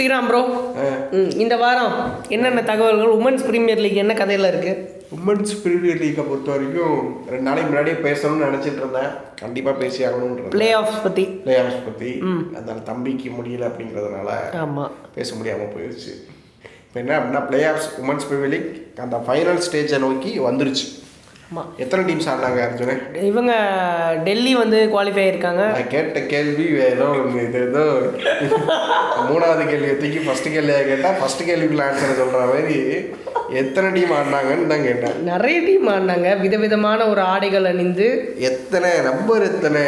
Sriram bro இந்த வாரம் என்னென்ன தகவல்கள்? உமன்ஸ் பிரீமியர் லீக் என்ன கதையில் இருக்கு? உமன்ஸ் பிரீமியர் லீக்கை பொறுத்த வரைக்கும் ரெண்டு நாளைக்கு முன்னாடியே பேசணும்னு நினச்சிட்டு இருந்தேன். கண்டிப்பாக பேசி ஆகணுன்றது பிளே ஆஃப்ஸ் பற்றி பிளே ஆஃப்ஸ் பற்றி அந்த தம்பிக்கு முடியல அப்படிங்கிறதுனால ஆமாம் பேச முடியாமல் போயிடுச்சு இப்போ என்ன அப்படின்னா playoffs women's premier league அந்த ஃபைனல் ஸ்டேஜை நோக்கி வந்துருச்சு. ஆமாம் எத்தனை டீம்ஸ் ஆடினாங்க அர்ஜுனே இவங்க டெல்லி வந்து குவாலிஃபை ஆயிருக்காங்க. நான் கேட்ட கேள்வி ஏதோ இது ஏதோ மூணாவது கேள்வியை தூக்கி ஃபர்ஸ்ட் கேள்வியாக கேட்டால் ஃபர்ஸ்ட் கேள்விக்குள்ள ஆன்சர் சொல்கிற மாதிரி எத்தனை டீம் ஆடினாங்கன்னு தான் கேட்டேன். நிறைய டீம் ஆடினாங்க விதவிதமான ஒரு ஆடைகள் அணிந்து. எத்தனை நம்பர் எத்தனை?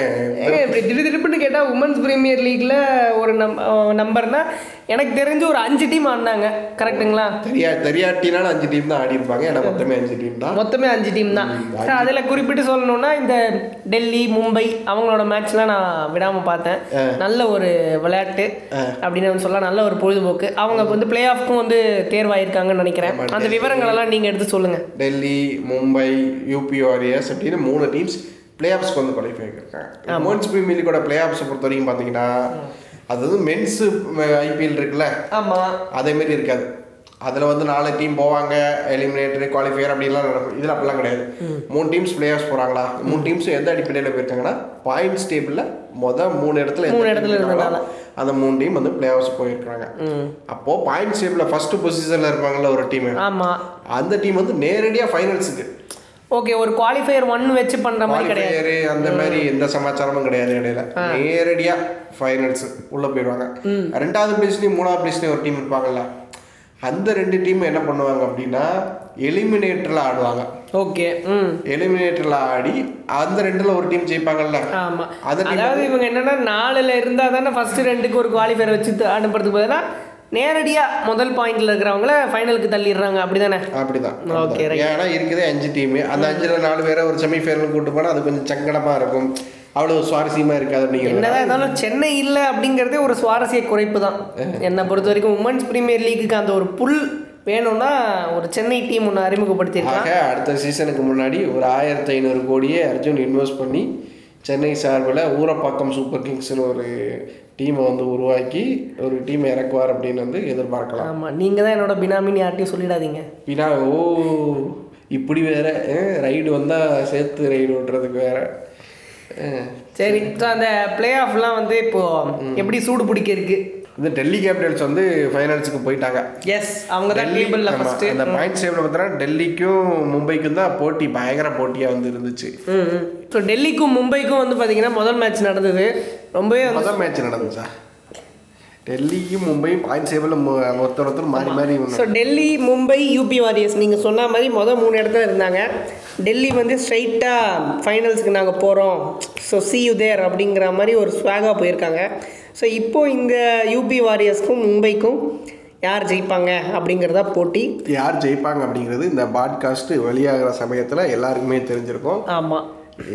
இப்படி திடீர் திருப்பின்னு கேட்டால் உமன்ஸ் பிரீமியர் லீக்ல ஒரு நம் நம்பர்னா எனக்கு தெரிஞ்சு ஒரு அஞ்சு டீம் ஆடினாங்க கரெக்ட்டுங்களா? தெரியா தெரியாட்டினாலும் அஞ்சு டீம் தான் ஆடி இருப்பாங்க ஏன்னா மொத்தமே அஞ்சு டீம் தான். மொத்தமே அஞ்சு டீம் தான். சார் அதில் குறிப்பிட்டு சொல்லணும்னா இந்த டெல்லி மும்பை அவங்களோட மேட்ச்லாம் நான் விடாமல் பார்த்தேன். நல்ல ஒரு விளையாட்டு அப்படின்னு சொல்லலாம். நல்ல ஒரு பொழுதுபோக்கு. அவங்க வந்து பிளே ஆஃப்க்கும் வந்து தேர்வாயிருக்காங்கன்னு நினைக்கிறேன். அந்த விவரங்கள் எல்லாம் நீங்கள் எடுத்து சொல்லுங்கள் டெல்லி மும்பை யூபி வாரியர்ஸ் அப்படின்னு மூணு டீம்ஸ் பிளே ஆஃப்ஸ்க்கு வந்து குவாலிஃபை ஆகிருக்காங்க உமன்ஸ் பிரீமியர் லீக்கோட பிளே ஆஃப்ஸை பொறுத்த வரைக்கும் பார்த்தீங்கன்னா அது மென்ஸு ஐபிஎல் இருக்குல்ல? ஆமாம் அதே மாதிரி இருக்காது. அதில் வந்து நாலு டீம் போவாங்க எலிமினேட்டர் குவாலிஃபையர் அப்படிலாம் நடக்கும். இதில் அப்படிலாம் கிடையாது. மூணு டீம்ஸ் பிளேயர்ஸ் போகிறாங்களா மூணு டீம்ஸ் எந்த அடிப்படையில் போயிருக்காங்கன்னா பாயிண்ட்ஸ் டேபிளில் மொதல் மூணு இடத்துல மூணு இடத்துல இருந்தனால. அந்த மூணு டீம் வந்து பிளே ஆஃப்ஸ் போயிருக்காங்க அப்போது பாயிண்ட்ஸ் டேபிளில் ஃபர்ஸ்ட் பொசிஷனில் இருப்பாங்கல்ல ஒரு டீம் ஆமாம் அந்த டீம் வந்து நேரடியாக ஃபைனல்ஸுக்கு ஓகே ஒரு குவாலிஃபையர் ஒன் வச்சு பண்ணுற மாதிரி கிடையாது. அந்த மாதிரி எந்த சமாச்சாரமும் கிடையாது இடையில. நேரடியா ஃபைனல்ஸ் உள்ள போயிடுவாங்க. ரெண்டாவது பிளேஸ்லயும் மூணாவது பிளேஸ்லயும் ஒரு டீம் இருப்பாங்கல்ல. அந்த ரெண்டு டீம் என்ன பண்ணுவாங்க அப்படின்னா எலிமினேட்டர்ல ஆடுவாங்க. ஓகே ம். எலிமினேட்டர்ல ஆடி அந்த ரெண்டுல ஒரு டீம் ஜெயிப்பாங்கல்ல. ஆமா. அந்த team அதாவது இவங்க என்னன்னா நாலுல இருந்தா தானே ஃபர்ஸ்ட் ரெண்டுக்கு ஒரு குவாலிஃபயர் வச்சு அனுப்புறதுக்கு பதிலா நேரடியா முதல் பாயிண்ட்ல இருக்கிறவங்கள ஃபைனலுக்கு தள்ளிடுறாங்க. அப்படிதானே? அப்படிதான். right. ஏன்னா இருக்குதே அஞ்சு டீம் அந்த அஞ்சுல நாலு பேரை ஒரு செமிஃபைனல் கூட்டு போனா அது கொஞ்சம் சங்கடமா இருக்கும். அவ்வளவு சுவாரஸ்யமா இருக்காது அப்படிங்கிறது என்னதான் இருந்தாலும் சென்னை இல்லை அப்படிங்கிறதே ஒரு சுவாரஸ்ய குறைப்பு தான் என்னை பொறுத்த வரைக்கும் உமன்ஸ் பிரீமியர் லீக்குக்கு அந்த ஒரு புல் வேணும்னா ஒரு சென்னை டீம் ஒன்று அறிமுகப்படுத்தியிருக்காங்க அடுத்த சீசனுக்கு முன்னாடி ஒரு ஆயிரத்தி ஐநூறு கோடியே அர்ஜுன் இன்வெஸ்ட் பண்ணி சென்னை சார்பில் ஊரப்பாக்கம் சூப்பர் கிங்ஸ்னு ஒரு டீமை வந்து உருவாக்கி ஒரு டீமை இறக்குவார் அப்படின்னு வந்து எதிர்பார்க்கலாம். ஆமா நீங்க தான் என்னோட பினாமின்னு யார்ட்டையும் சொல்லிடாதீங்க. பின்னா ஓ இப்படி வேற ரைடு வந்தால் சேர்த்து ரைடு ஓட்டுறதுக்கு வேற. சரி அந்த பிளே ஆஃப்லாம் வந்து இப்போ எப்படி சூடு பிடிக்க இருக்கு இந்த டெல்லி கேபிட்டல்ஸ் வந்து ஃபைனல்ஸுக்கு போயிட்டாங்க. எஸ் அவங்க தான் டேபிளில் ஃபர்ஸ்ட் அந்த பாயிண்ட் சேவ்ல பார்த்தீங்கன்னா டெல்லிக்கும் மும்பைக்கும் தான் போட்டி பயங்கர போட்டியாக வந்து இருந்துச்சு. ஸோ டெல்லிக்கும் மும்பைக்கும் வந்து பார்த்தீங்கன்னா முதல் மேட்ச் நடந்தது. ரொம்பவே முதல் மேட்ச் நடந்துச்சா டெல்லியும் மும்பையும் பாயிண்ட் சேவலில் ஒருத்தர் ஒருத்தர் மாறி மாறி so Delhi Mumbai UP Warriors நீங்கள் சொன்ன மாதிரி மொதல் மூணு இடத்துல இருந்தாங்க. டெல்லி வந்து ஸ்ட்ரைட்டாக ஃபைனல்ஸ்க்கு நாங்கள் போகிறோம் ஸோ சி யூ தேர் அப்படிங்கிற மாதிரி ஒரு ஸ்வாகாக போயிருக்காங்க. ஸோ இப்போ இந்த யூபி வாரியர்ஸ்க்கும் மும்பைக்கும் யார் ஜெயிப்பாங்க அப்படிங்கிறதா போட்டி. யார் ஜெயிப்பாங்க அப்படிங்கிறது இந்த பாட்காஸ்ட் வெளியாகிற சமயத்தில் எல்லாருக்குமே தெரிஞ்சிருக்கும். ஆமாம்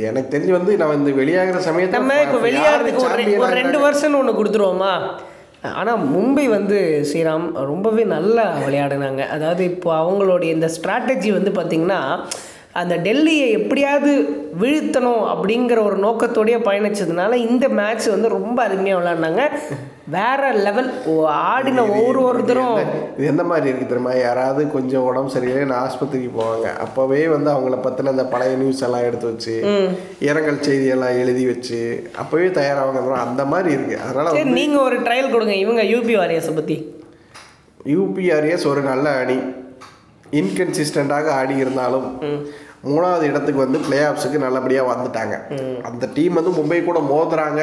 எனக்கு தெரிஞ்சு வந்து நான் இந்த வெளியாகிற சமயத்தில் நம்ம இப்போ வெளியாகிறதுக்கு ஒரு ரெண்டு வருஷம்னு ஒன்று கொடுத்துருவோமா? ஆனால் மும்பை வந்து ஸ்ரீராம் ரொம்பவே நல்லா விளையாடினாங்க. அதாவது இப்போ அவங்களுடைய இந்த ஸ்ட்ராட்டஜி வந்து பார்த்திங்கன்னா அந்த டெல்லியை எப்படியாவது வீழ்த்தணும் அப்படிங்கிற ஒரு நோக்கத்தோடயே பயணிச்சதுனால இந்த மேட்ச் வந்து ரொம்ப அருமையாக விளையாடினாங்க வேற லெவல் ஆடின ஒவ்வொரு ஒருத்தரும் இது எந்த மாதிரி இருக்கு தெரியுமா? யாராவது கொஞ்சம் உடம்பு சரியில்லைன்னு ஆஸ்பத்திரிக்கு போவாங்க. அப்போவே வந்து அவங்கள பற்றின அந்த பழைய நியூஸ் எல்லாம் எடுத்து வச்சு இரங்கல் செய்தியெல்லாம் எழுதி வச்சு அப்போவே தயாராவாங்க அந்த மாதிரி இருக்கு. அதனால நீங்கள் ஒரு ட்ரையல் கொடுங்க. இவங்க யூபி வாரியர்ஸை பற்றி யூபிஆர்எஸ் ஒரு நல்ல அணி. இன்கன்சிஸ்டண்டாக ஆடி இருந்தாலும் மூணாவது இடத்துக்கு வந்து பிளே ஆஃப்ஸுக்கு நல்லபடியாக வந்துட்டாங்க. அந்த டீம் வந்து மும்பை கூட மோதுறாங்க.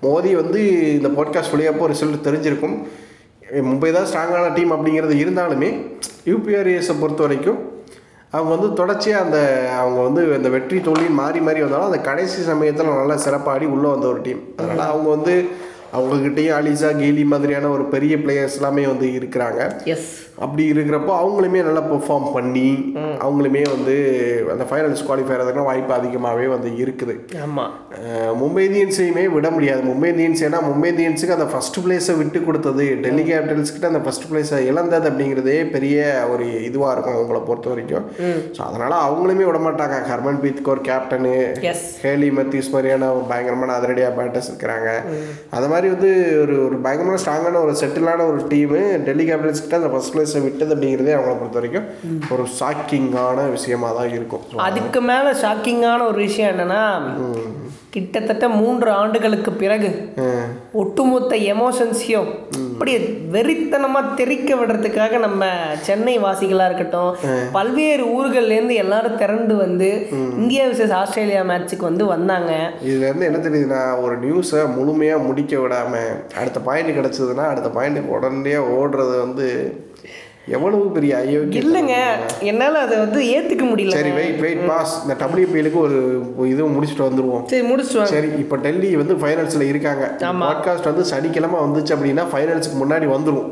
மோதி வந்து இந்த பாட்காஸ்ட் வழியப்போ ரிசல்ட் தெரிஞ்சிருக்கும். மும்பை தான் ஸ்ட்ராங்கான டீம் அப்படிங்கிறது இருந்தாலுமே யூபிஆர்எஸை பொறுத்த வரைக்கும் அவங்க வந்து தொடர்ச்சியாக அந்த அவங்க வந்து அந்த வெற்றி தோல்வி மாறி மாறி வந்தாலும் அந்த கடைசி சமயத்தில் நல்லா சிறப்பாடி உள்ளே வந்த ஒரு டீம் அதனால் அவங்க வந்து அவங்கக்கிட்டேயும் அலிசா கீலி மாதிரியான ஒரு பெரிய பிளேயர்ஸ் எல்லாமே வந்து இருக்கிறாங்க. எஸ் அப்படி இருக்கிறப்போ அவங்களுமே நல்லா பெர்ஃபார்ம் பண்ணி அவங்களுமே வந்து அந்த ஃபைனல்ஸ் குவாலிஃபை ஆகிறதுக்கு வாய்ப்பு அதிகமாகவே வந்து இருக்குது. ஆமாம் மும்பை இந்தியன்ஸையுமே விட முடியாது. மும்பை இந்தியன்ஸ் ஏன்னா மும்பை இந்தியன்ஸுக்கு அந்த ஃபர்ஸ்ட் பிளேஸை விட்டு கொடுத்தது டெல்லி கேபிட்டல்ஸ் கிட்ட அந்த ஃபர்ஸ்ட் பிளேஸை இழந்தது அப்படிங்கிறதே பெரிய ஒரு இதுவாக இருக்கும் அவங்கள பொறுத்த வரைக்கும். ஸோ அதனால் அவங்களுமே விட மாட்டாங்க. Harmanpreet Kaur captain Hayley Matthews மாதிரியான ஒரு பயங்கரமான அதிரடியாக பேட்டர்ஸ் இருக்கிறாங்க. அது மாதிரி மாதிரி வந்து ஒரு ஒரு பயங்கரமான ஸ்ட்ராங்கான ஒரு செட்டிலான ஒரு டீமு டெல்லி கேபிட்டல்ஸ் கிட்ட அந்த ஃபர்ஸ்ட் பிளேஸை விட்டது அப்படிங்கிறதே அவங்கள பொறுத்த வரைக்கும் ஒரு ஷாக்கிங்கான விஷயமா தான் இருக்கும். அதுக்கு மேலே ஷாக்கிங்கான ஒரு விஷயம் என்னன்னா கிட்டத்தட்ட மூன்று ஆண்டுகளுக்கு பிறகு ஒட்டுமொத்த எமோஷன்ஸையும் அப்படியே வெறித்தனமாக தெறிக்க விடுறதுக்காக நம்ம சென்னை வாசிகளாக இருக்கட்டும் பல்வேறு ஊர்கள்லேருந்து எல்லாரும் திரண்டு வந்து இந்தியா விசஸ் ஆஸ்திரேலியா மேட்ச்சுக்கு வந்து வந்தாங்க. இதுல இருந்து என்ன தெரியுதுன்னா ஒரு நியூஸை முழுமையா முடிக்க விடாம அடுத்த பாயிண்ட் கிடைச்சதுன்னா அடுத்த பாயிண்ட்டுக்கு உடனே ஓடுறது வந்து எவ்வளவு பெரிய அயோக்கியம் இல்லைங்க. என்னால் அதை வந்து ஏற்றுக்க முடியல சரி வெயிட் வெயிட் பாஸ் இந்த டபிள்யூபிஎலுக்கு ஒரு இது முடிச்சுட்டு வந்துருவோம். சரி முடிச்சுட்டு சரி இப்போ டெல்லி வந்து ஃபைனல்ஸில் இருக்காங்க. பாட்காஸ்ட் வந்து சனிக்கிழமை வந்துச்சு அப்படின்னா ஃபைனல்ஸுக்கு முன்னாடி வந்துடும்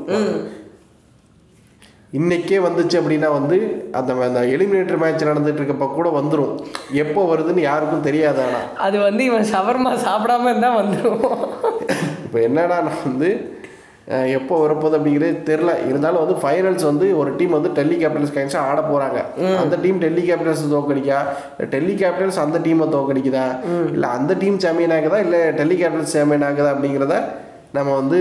இன்னைக்கே வந்துச்சு அப்படின்னா வந்து அந்த அந்த எலிமினேட்டர் மேட்ச் நடந்துட்டு இருக்கப்ப கூட வந்துடும் எப்போ வருதுன்னு யாருக்கும் தெரியாது ஆனால் அது வந்து இவன் ஷவர்மா சாப்பிடாம இருந்தால் வந்துடும் இப்போ என்னன்னா நான் வந்து எப்போ வரப்போகுது அப்படிங்கிறது தெரில இருந்தாலும் வந்து ஃபைனல்ஸ் வந்து ஒரு டீம் வந்து டெல்லி கேபிட்டல்ஸ் கைன்ஸாக ஆட போகிறாங்க அந்த டீம் டெல்லி கேபிட்டல்ஸ் தோக்கடிக்கா? டெல்லி கேபிட்டல்ஸ் அந்த டீமை தோக்கடிக்குதா? இல்லை அந்த டீம் சாம்பியன் ஆகுதா? இல்லை டெல்லி கேபிட்டல்ஸ் சாம்பியன் ஆகுதா அப்படிங்கிறத நம்ம வந்து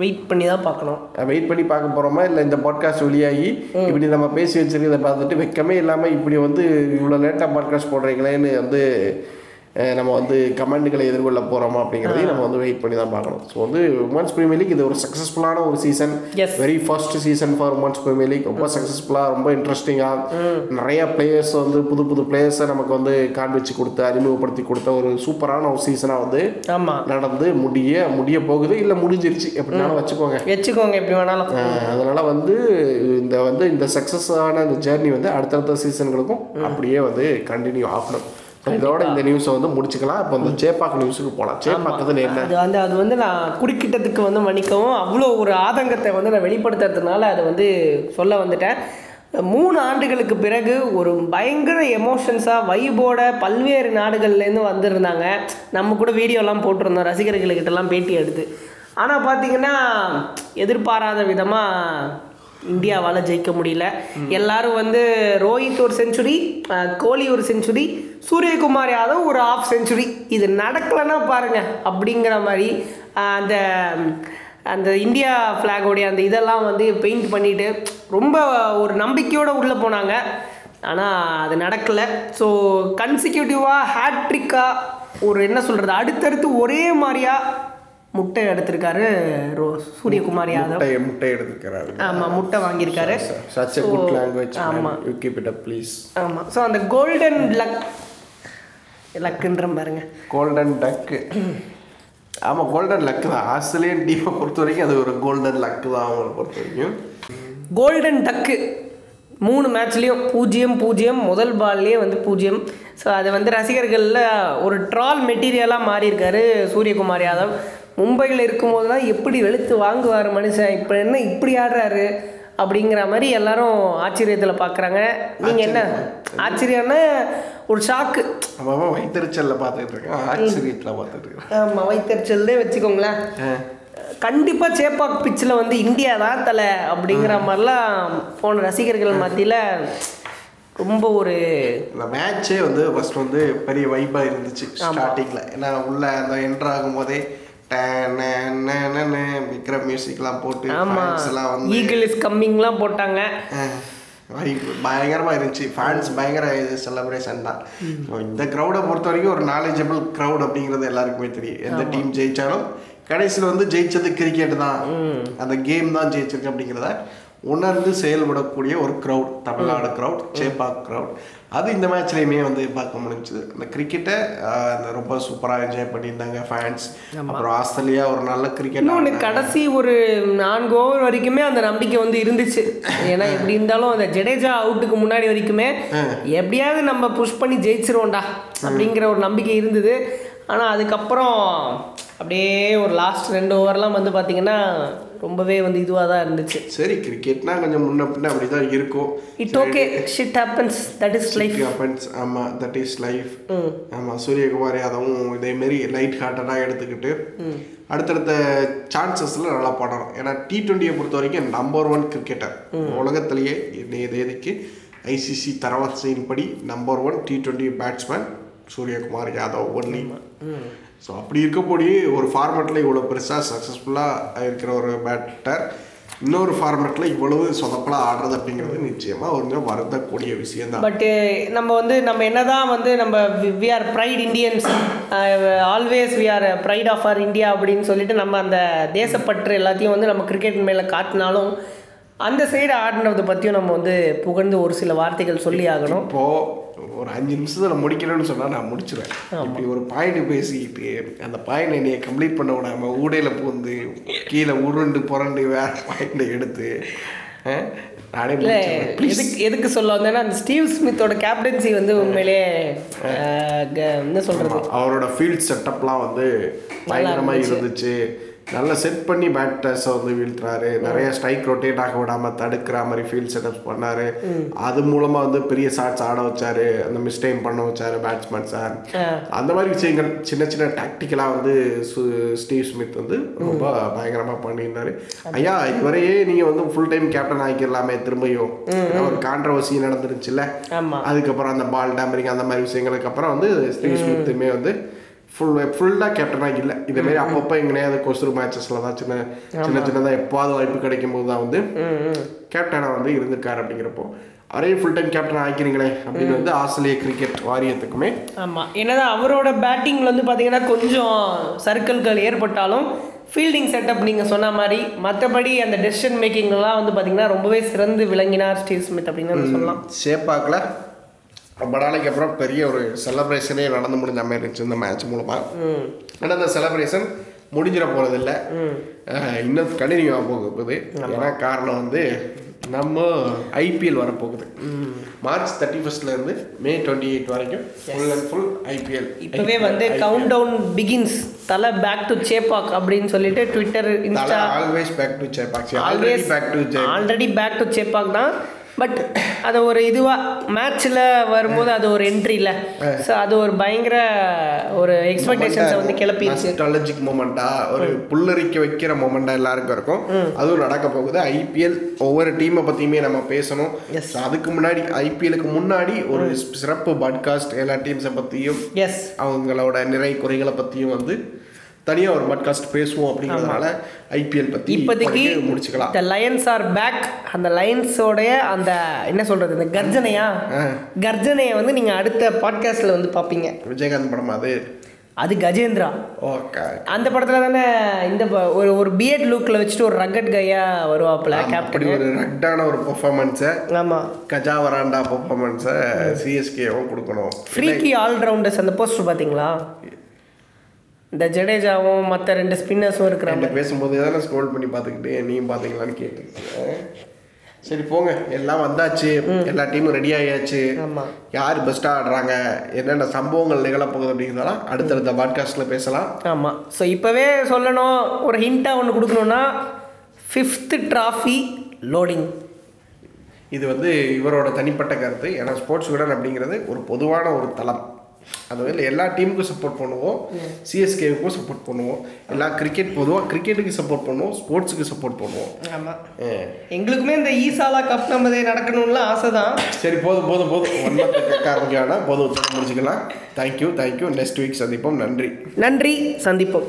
வெயிட் பண்ணி தான் பார்க்கணும். வெயிட் பண்ணி பார்க்க போகிறோமா இல்லை இந்த பாட்காஸ்ட் வெளியாகி இப்படி நம்ம பேசி வச்சிருக்கிறத பார்த்துட்டு வெக்கமே இல்லாமல் இப்படி வந்து இவ்வளோ லேட்டாக பாட்காஸ்ட் போடுறீங்களேன்னு வந்து நம்ம வந்து கமெண்ட்டுகளை எதிர்கொள்ள போகிறோமா அப்படிங்கிறதையும் நம்ம வந்து வெயிட் பண்ணி தான் பார்க்கணும். ஸோ வந்து உமன்ஸ் பிரீமியர் லீக் இது ஒரு சக்ஸஸ்ஃபுல்லான ஒரு season. Very first season for women's premier league ரொம்ப சக்ஸஸ்ஃபுல்லாக ரொம்ப இன்ட்ரெஸ்டிங்காக நிறைய பிளேயர்ஸ் வந்து புது புது பிளேயர்ஸை நமக்கு வந்து காண்பிச்சு கொடுத்து அறிமுகப்படுத்தி கொடுத்த ஒரு சூப்பரான ஒரு சீசனாக வந்து நடந்து முடிய முடிய போகுது. இல்லை முடிஞ்சிருச்சு. எப்படினாலும் வச்சுக்கோங்க. வச்சுக்கோங்க எப்படி வேணாலும். அதனால வந்து இந்த வந்து இந்த சக்ஸஸ் ஆன இந்த ஜேர்னி வந்து அடுத்தடுத்த சீசன்களுக்கும் அப்படியே வந்து கண்டினியூ ஆகணும். இதோட இந்த நியூஸை வந்து முடிச்சுக்கலாம். இப்போ இந்த சேப்பாக் நியூஸுக்கு போகலாம் சேப்பாக்கத்தில் என்ன? அது வந்து அது வந்து நான் குறுக்கிட்டதுக்கு வந்து மன்னிக்கவும் அவ்வளோ ஒரு ஆதங்கத்தை வந்து நான் வெளிப்படுத்துறதுனால அதை வந்து சொல்ல வந்துட்டேன். மூணு ஆண்டுகளுக்கு பிறகு ஒரு பயங்கர எமோஷன்ஸாக வைபோட பல்வேறு நாடுகள்லேருந்து வந்திருந்தாங்க. நம்ம கூட வீடியோலாம் போட்டிருந்தோம். ரசிகர்கள்கிட்டலாம் பேட்டி எடுத்து. ஆனால் பார்த்தீங்கன்னா எதிர்பாராத விதமாக இந்தியாவால் ஜெயிக்க முடியல. எல்லாரும் வந்து ரோஹித் ஒரு செஞ்சுரி கோலி ஒரு செஞ்சுரி சூரியகுமார் யாதவ் ஒரு ஆஃப் செஞ்சுரி இது நடக்கலைன்னா பாருங்க அப்படிங்கிற மாதிரி அந்த அந்த இந்தியா ஃப்ளாகோடைய அந்த இதெல்லாம் வந்து பெயிண்ட் பண்ணிட்டு ரொம்ப ஒரு நம்பிக்கையோடு உள்ளே போனாங்க. ஆனால் அது நடக்கலை. ஸோ கன்சிக்யூட்டிவாக ஹேட்ரிக்காக ஒரு என்ன சொல்கிறது அடுத்தடுத்து ஒரே மாதிரியாக முட்டை எடுத்திருக்காரு ரோ சூரியகுமார் யாதவ். முட்டை முட்டை எடுத்துக்கிறாரு ஆமாம் முட்டை வாங்கியிருக்காரு. சச் எ குட் லாங்குவேஜ் ஆமா. You keep it up please ஆமாம் ஸோ அந்த கோல்டன் லக் லக்குன்ற பாருங்க. கோல்டன் டக்கு ஆமாம் கோல்டன் லக்கு தான். ஆஸ்திரேலியன் டீமை பொறுத்த வரைக்கும் அது ஒரு கோல்டன் லக்கு தான் அவங்களை பொறுத்த வரைக்கும். கோல்டன் டக்கு மூணு மேட்ச்லேயும் பூஜ்ஜியம் பூஜ்ஜியம். முதல் பால்லேயே வந்து பூஜ்ஜியம். ஸோ அது வந்து ரசிகர்களில் ஒரு ட்ரால் மெட்டீரியலாக மாறியிருக்காரு சூரியகுமார் யாதவ். மும்பையில் இருக்கும்போதெல்லாம் எப்படி வெளுத்து வாங்குவார் மனுஷன்? இப்போ என்ன இப்படி ஆடுறாரு? அப்படிங்கிற மாதிரி எல்லாரும் ஆச்சரியத்தில் பார்க்குறாங்க நீங்கள் என்ன? ஆச்சரியம்னா ஒரு ஷாக்கு அவன் வயிற்றுச்சலில் பார்த்துட்டு இருக்கான். ஆச்சரியத்தில் பார்த்துட்டு இருக்கான். ஆமாம் வைத்தறிச்சல்லே வச்சுக்கோங்களேன். கண்டிப்பாக சேப்பாக் பிச்சில் வந்து இந்தியா தான் தலை அப்படிங்கிற மாதிரிலாம் போன ரசிகர்கள் மத்தியில் ரொம்ப ஒரு இந்த மேட்ச்சே வந்து ஃபர்ஸ்ட் வந்து பெரிய வைப்பாக இருந்துச்சு ஸ்டார்டிங்கில் ஏன்னா உள்ள அந்த என்ட்ரு ஆகும்போதே விக்ரம் மியூசிக்லாம் போட்டு எல்லாம் வந்து ஈகிள் இஸ் கம்மிங்லாம் போட்டாங்க. பயங்கரமாக இருந்துச்சு. ஃபேன்ஸ் பயங்கர இது செலிப்ரேஷன் தான். இந்த க்ரௌடை பொறுத்த வரைக்கும் ஒரு நாலேஜபிள் க்ரௌட் அப்படிங்கிறது எல்லாருக்குமே தெரியும். எந்த டீம் ஜெயிச்சாலும் கடைசியில் வந்து ஜெயிச்சது கிரிக்கெட் தான். அந்த கேம் தான் ஜெயிச்சிருக்கு அப்படிங்கிறத உணர்ந்து செயல்படக்கூடிய ஒரு crowd Tamil Nadu crowd Chepauk crowd அது இந்த மேட்ச்லேயுமே வந்து பார்க்க முடிஞ்சுது. அந்த கிரிக்கெட்டை ரொம்ப சூப்பராக என்ஜாய் பண்ணியிருந்தாங்க ஃபேன்ஸ் அப்புறம் ஆஸ்திரேலியா ஒரு நல்ல கிரிக்கெட் இன்னொன்று கடைசி ஒரு நான்கு ஓவர் வரைக்குமே அந்த நம்பிக்கை வந்து இருந்துச்சு. ஏன்னா எப்படி இருந்தாலும் அந்த ஜடேஜா அவுட்டுக்கு முன்னாடி வரைக்குமே எப்படியாவது நம்ம புஷ் பண்ணி ஜெயிச்சிருவோம்டா அப்படிங்கிற ஒரு நம்பிக்கை இருந்தது. ஆனால் அதுக்கப்புறம் அப்படியே ஒரு லாஸ்ட் ரெண்டு ஓவர்லாம் வந்து பார்த்திங்கன்னா ரொம்பவே வந்து இதுவாக தான் இருந்துச்சு. சரி கிரிக்கெட்னா கொஞ்சம் முன்ன பின்ன அப்படி தான் இருக்கும் it okay shit happens that is life happens ஆமாம் தட் இஸ் லைஃப் ஆமாம் சூரியகுமார் யாதவும் இதேமாரி லைட் ஹார்ட்டடாக எடுத்துக்கிட்டு அடுத்தடுத்த சான்சஸில் நல்லா பண்ணணும் ஏன்னா டி டுவெண்ட்டியை பொறுத்த வரைக்கும் நம்பர் ஒன் கிரிக்கெட்டர் உலகத்திலேயே தேதிக்கு ICC தரவரிசையின்படி number one T twenty batsman Suryakumar Yadav only so அப்படி இருக்கக்கூடிய ஒரு ஃபார்மேட்டில் இவ்வளோ பெருசாக சக்ஸஸ்ஃபுல்லாக இருக்கிற ஒரு பேட்டர் இன்னொரு ஃபார்மேட்டில் இவ்வளவு சொதப்பலாக ஆடுறது அப்படிங்கிறது நிச்சயமாக ஒரு வருத்தக்கூடிய விஷயம் தான் பட்டு நம்ம வந்து நம்ம என்னதான் வந்து நம்ம we are pride Indians always we are pride of our India அப்படின்னு சொல்லிட்டு நம்ம அந்த தேசப்பற்று எல்லாத்தையும் வந்து நம்ம கிரிக்கெட் மேலே காட்டினாலும் அந்த சைடு ஆடினதை பற்றியும் நம்ம வந்து புகழ்ந்து ஒரு சில வார்த்தைகள் சொல்லி ஆகணும். இப்போ ஒரு அஞ்சு நிமிஷத்தில் முடிக்கணும்னு சொன்னால் நான் முடிச்சிருவேன். இப்படி ஒரு பாயிண்ட் பேசிக்கிட்டு அந்த பாயிண்ட் என்னைய கம்ப்ளீட் பண்ண விடாம ஊடையில் பூந்து கீழே உருண்டு புரண்டு வேற பாயிண்ட் எடுத்து எதுக்கு எதுக்கு சொல்ல வந்தேன்னா அந்த ஸ்டீவ் ஸ்மித்தோட கேப்டன்சி வந்து உண்மையிலே என்ன சொல்கிறது அவரோட ஃபீல்ட் செட்டப்லாம் வந்து பயங்கரமாக இருந்துச்சு. நல்லா செட் பண்ணி பேட்டர்ஸை வந்து வீழ்த்துறாரு. நிறைய ஸ்ட்ரைக் ரொட்டேட் ஆக விடாம தடுக்கிற மாதிரி ஃபீல்ட் செட்டப்ஸ் பண்ணாரு. அது மூலமா வந்து பெரிய ஷாட்ஸ் ஆட வச்சாரு. அந்த மிஸ்டைம் பண்ண வச்சாரு பேட்ஸ்மேன் சார் அந்த மாதிரி விஷயங்கள் சின்ன சின்ன டாக்டிக்கலாக வந்து ஸ்டீவ் ஸ்மித் வந்து ரொம்ப பயங்கரமா பண்ணியிருந்தாரு. ஐயா இதுவரையே நீங்க வந்து ஃபுல் டைம் கேப்டன் ஆக்கிடலாமே திரும்பியும். ஒரு கான்ட்ரவர்சி நடந்துருச்சுல்ல. அதுக்கப்புறம் அந்த பால் டேமரிங் அந்த மாதிரி விஷயங்களுக்கு அப்புறம் வந்து ஸ்டீவ் ஸ்மித்துமே வந்து ஃபுல் ஃபுல்லாக கேப்டனாக இல்லை. இதேமாரி அப்பப்போ எங்கேயாவது கொசுறு மேட்சஸில் தான் சின்ன சின்ன சின்னதாக எப்போது வாய்ப்பு கிடைக்கும் போது தான் வந்து கேப்டனாக வந்து இருந்திருக்காரு அப்படிங்கிறப்போ. அவரே ஃபுல் டைம் கேப்டன் ஆக்கிறீங்களே அப்படின்னு வந்து ஆஸ்திரேலிய கிரிக்கெட் வாரியத்துக்குமே. ஆமாம் என்னதான் அவரோட பேட்டிங்கில் வந்து பார்த்தீங்கன்னா கொஞ்சம் சர்க்கிள்கள் ஏற்பட்டாலும் ஃபீல்டிங் செட்டப் நீங்கள் சொன்ன மாதிரி மற்றபடி அந்த டெசிஷன் மேக்கிங்லாம் வந்து பார்த்தீங்கன்னா ரொம்பவே சிறந்து விளங்கினார் ஸ்டீவ் ஸ்மித் அப்படின்னு சொல்லலாம். சேப்பாக்கில். ரொம்ப நாளைக்கு அப்புறம் பெரிய ஒரு செலப்ரேஷனே நடந்து முடிஞ்ச மாதிரி இருந்துச்சு இந்த மேட்ச் மூலமாக ஆனால் அந்த செலப்ரேஷன் முடிஞ்சிட போகிறதில்ல இன்னும் கண்டினியூ ஆக போகுது. ஏன்னா காரணம் வந்து நம்ம ஐபிஎல் வரப்போகுது. மார்ச் தேர்ட்டி ஃபர்ஸ்ட்லேருந்து மே டுவெண்ட்டி எயிட் வரைக்கும் ஃபுல் அண்ட் ஃபுல் ஐபிஎல் இப்போவே வந்து கவுண்ட் டவுன் பிகின்ஸ் தலை பேக் டு சேப்பாக் அப்படின்னு சொல்லிட்டு Twitter Insta always back to already always back to already back to Chepauk தான். பட் அது ஒரு இதுவாக மேட்ச்சில் வரும்போது அது ஒரு என்ட்ரி இல்லை. ஸோ அது ஒரு பயங்கர ஒரு எக்ஸ்பெக்டேஷன்ஸை வந்து கிளப்பிடுச்சு. நாஸ்டாலஜிக் மூமெண்டா ஒரு புல்லரிக்க வைக்கிற மூமெண்டா எல்லாருக்கும் இருக்கும். அதுவும் நடக்க போகுது. ஐபிஎல் ஒவ்வொரு டீமை பத்தியுமே நம்ம பேசணும். So, அதுக்கு முன்னாடி ஐபிஎலுக்கு முன்னாடி ஒரு சிறப்பு பாட்காஸ்ட் எல்லா டீம்ஸை பத்தியும் எஸ் அவங்களோட நிறை குறைகளை பத்தியும் வந்து தனியா ஒரு பாட்காஸ்ட் பேசுவோம் அப்படிங்கிறதுனால ஐபிஎல் பத்தி இப்போதைக்கு முடிச்சுக்கலாம். த லயன்ஸ் ஆர் பேக் அந்த லயன்ஸோடைய அந்த என்ன சொல்கிறது இந்த கர்ஜனையா? கர்ஜனையை வந்து நீங்கள் அடுத்த பாட்காஸ்ட்டில் வந்து பார்ப்பீங்க. விஜயகாந்த் படம் அது? அது கஜேந்திரா. ஓகே. அந்த படத்தில் தானே இந்த ஒரு ஒரு பிஎட் லுக்கில் வச்சுட்டு ஒரு ரக்கட் கையா வருவாப்புல கேப்டன் ஒரு ரட்டான ஒரு பெர்ஃபார்மன்ஸை ஆமாம் கஜா வராண்டா பெர்ஃபார்மன்ஸை சிஎஸ்கேவும் கொடுக்கணும். ஃப்ரீக்கி ஆல்ரவுண்டர்ஸ் அந்த போஸ்டர் பார்த்தீங்களா இந்த ஜடேஜாவும் மற்ற ரெண்டு ஸ்பின்னர்ஸும் இருக்கிறாங்க. பேசும்போது தானே ஸ்க்ரோல் பண்ணி பார்த்துக்கிட்டு நீயும் பார்த்தீங்களான்னு கேட்டுருக்கேன் சரி போங்க. எல்லாம் வந்தாச்சு. எல்லா டீமும் ரெடி ஆமாம் யார் பெஸ்ட்டாக ஆடுறாங்க? என்னென்ன சம்பவங்கள் நிகழப்போகுது அப்படிங்கிறதெல்லாம் அடுத்தடுத்த பாட்காஸ்ட்டில் பேசலாம். ஆமாம் ஸோ இப்போவே சொல்லணும். ஒரு ஹிண்ட்டாக ஒன்று கொடுக்கணுன்னா ஃபிஃப்த்து ட்ராஃபி லோடிங் இது வந்து இவரோட தனிப்பட்ட கருத்து. ஏன்னா ஸ்போர்ட்ஸ் விடன் அப்படிங்கிறது ஒரு பொதுவான ஒரு தளம். அது வந்து எல்லா டீமுக்கும் சப்போர்ட் பண்ணுவோம். சிஎஸ்கேவுக்கும் சப்போர்ட் பண்ணுவோம். எல்லா கிரிக்கெட் பொதுவாக கிரிக்கெட்டுக்கு சப்போர்ட் பண்ணுவோம். ஸ்போர்ட்ஸுக்கு சப்போர்ட் பண்ணுவோம். ஆமாம் எங்களுக்குமே இந்த ஈசாலா கப் நம்மதே நடக்கணும்ல ஆசை தான் சரி போதும் போதும் போதும். ஒன் மந்த் கேட்க ஆரம்பிக்கானா போதும் முடிச்சுக்கலாம். தேங்க்யூ தேங்க்யூ நெக்ஸ்ட் வீக் சந்திப்போம். நன்றி. நன்றி. சந்திப்போம்.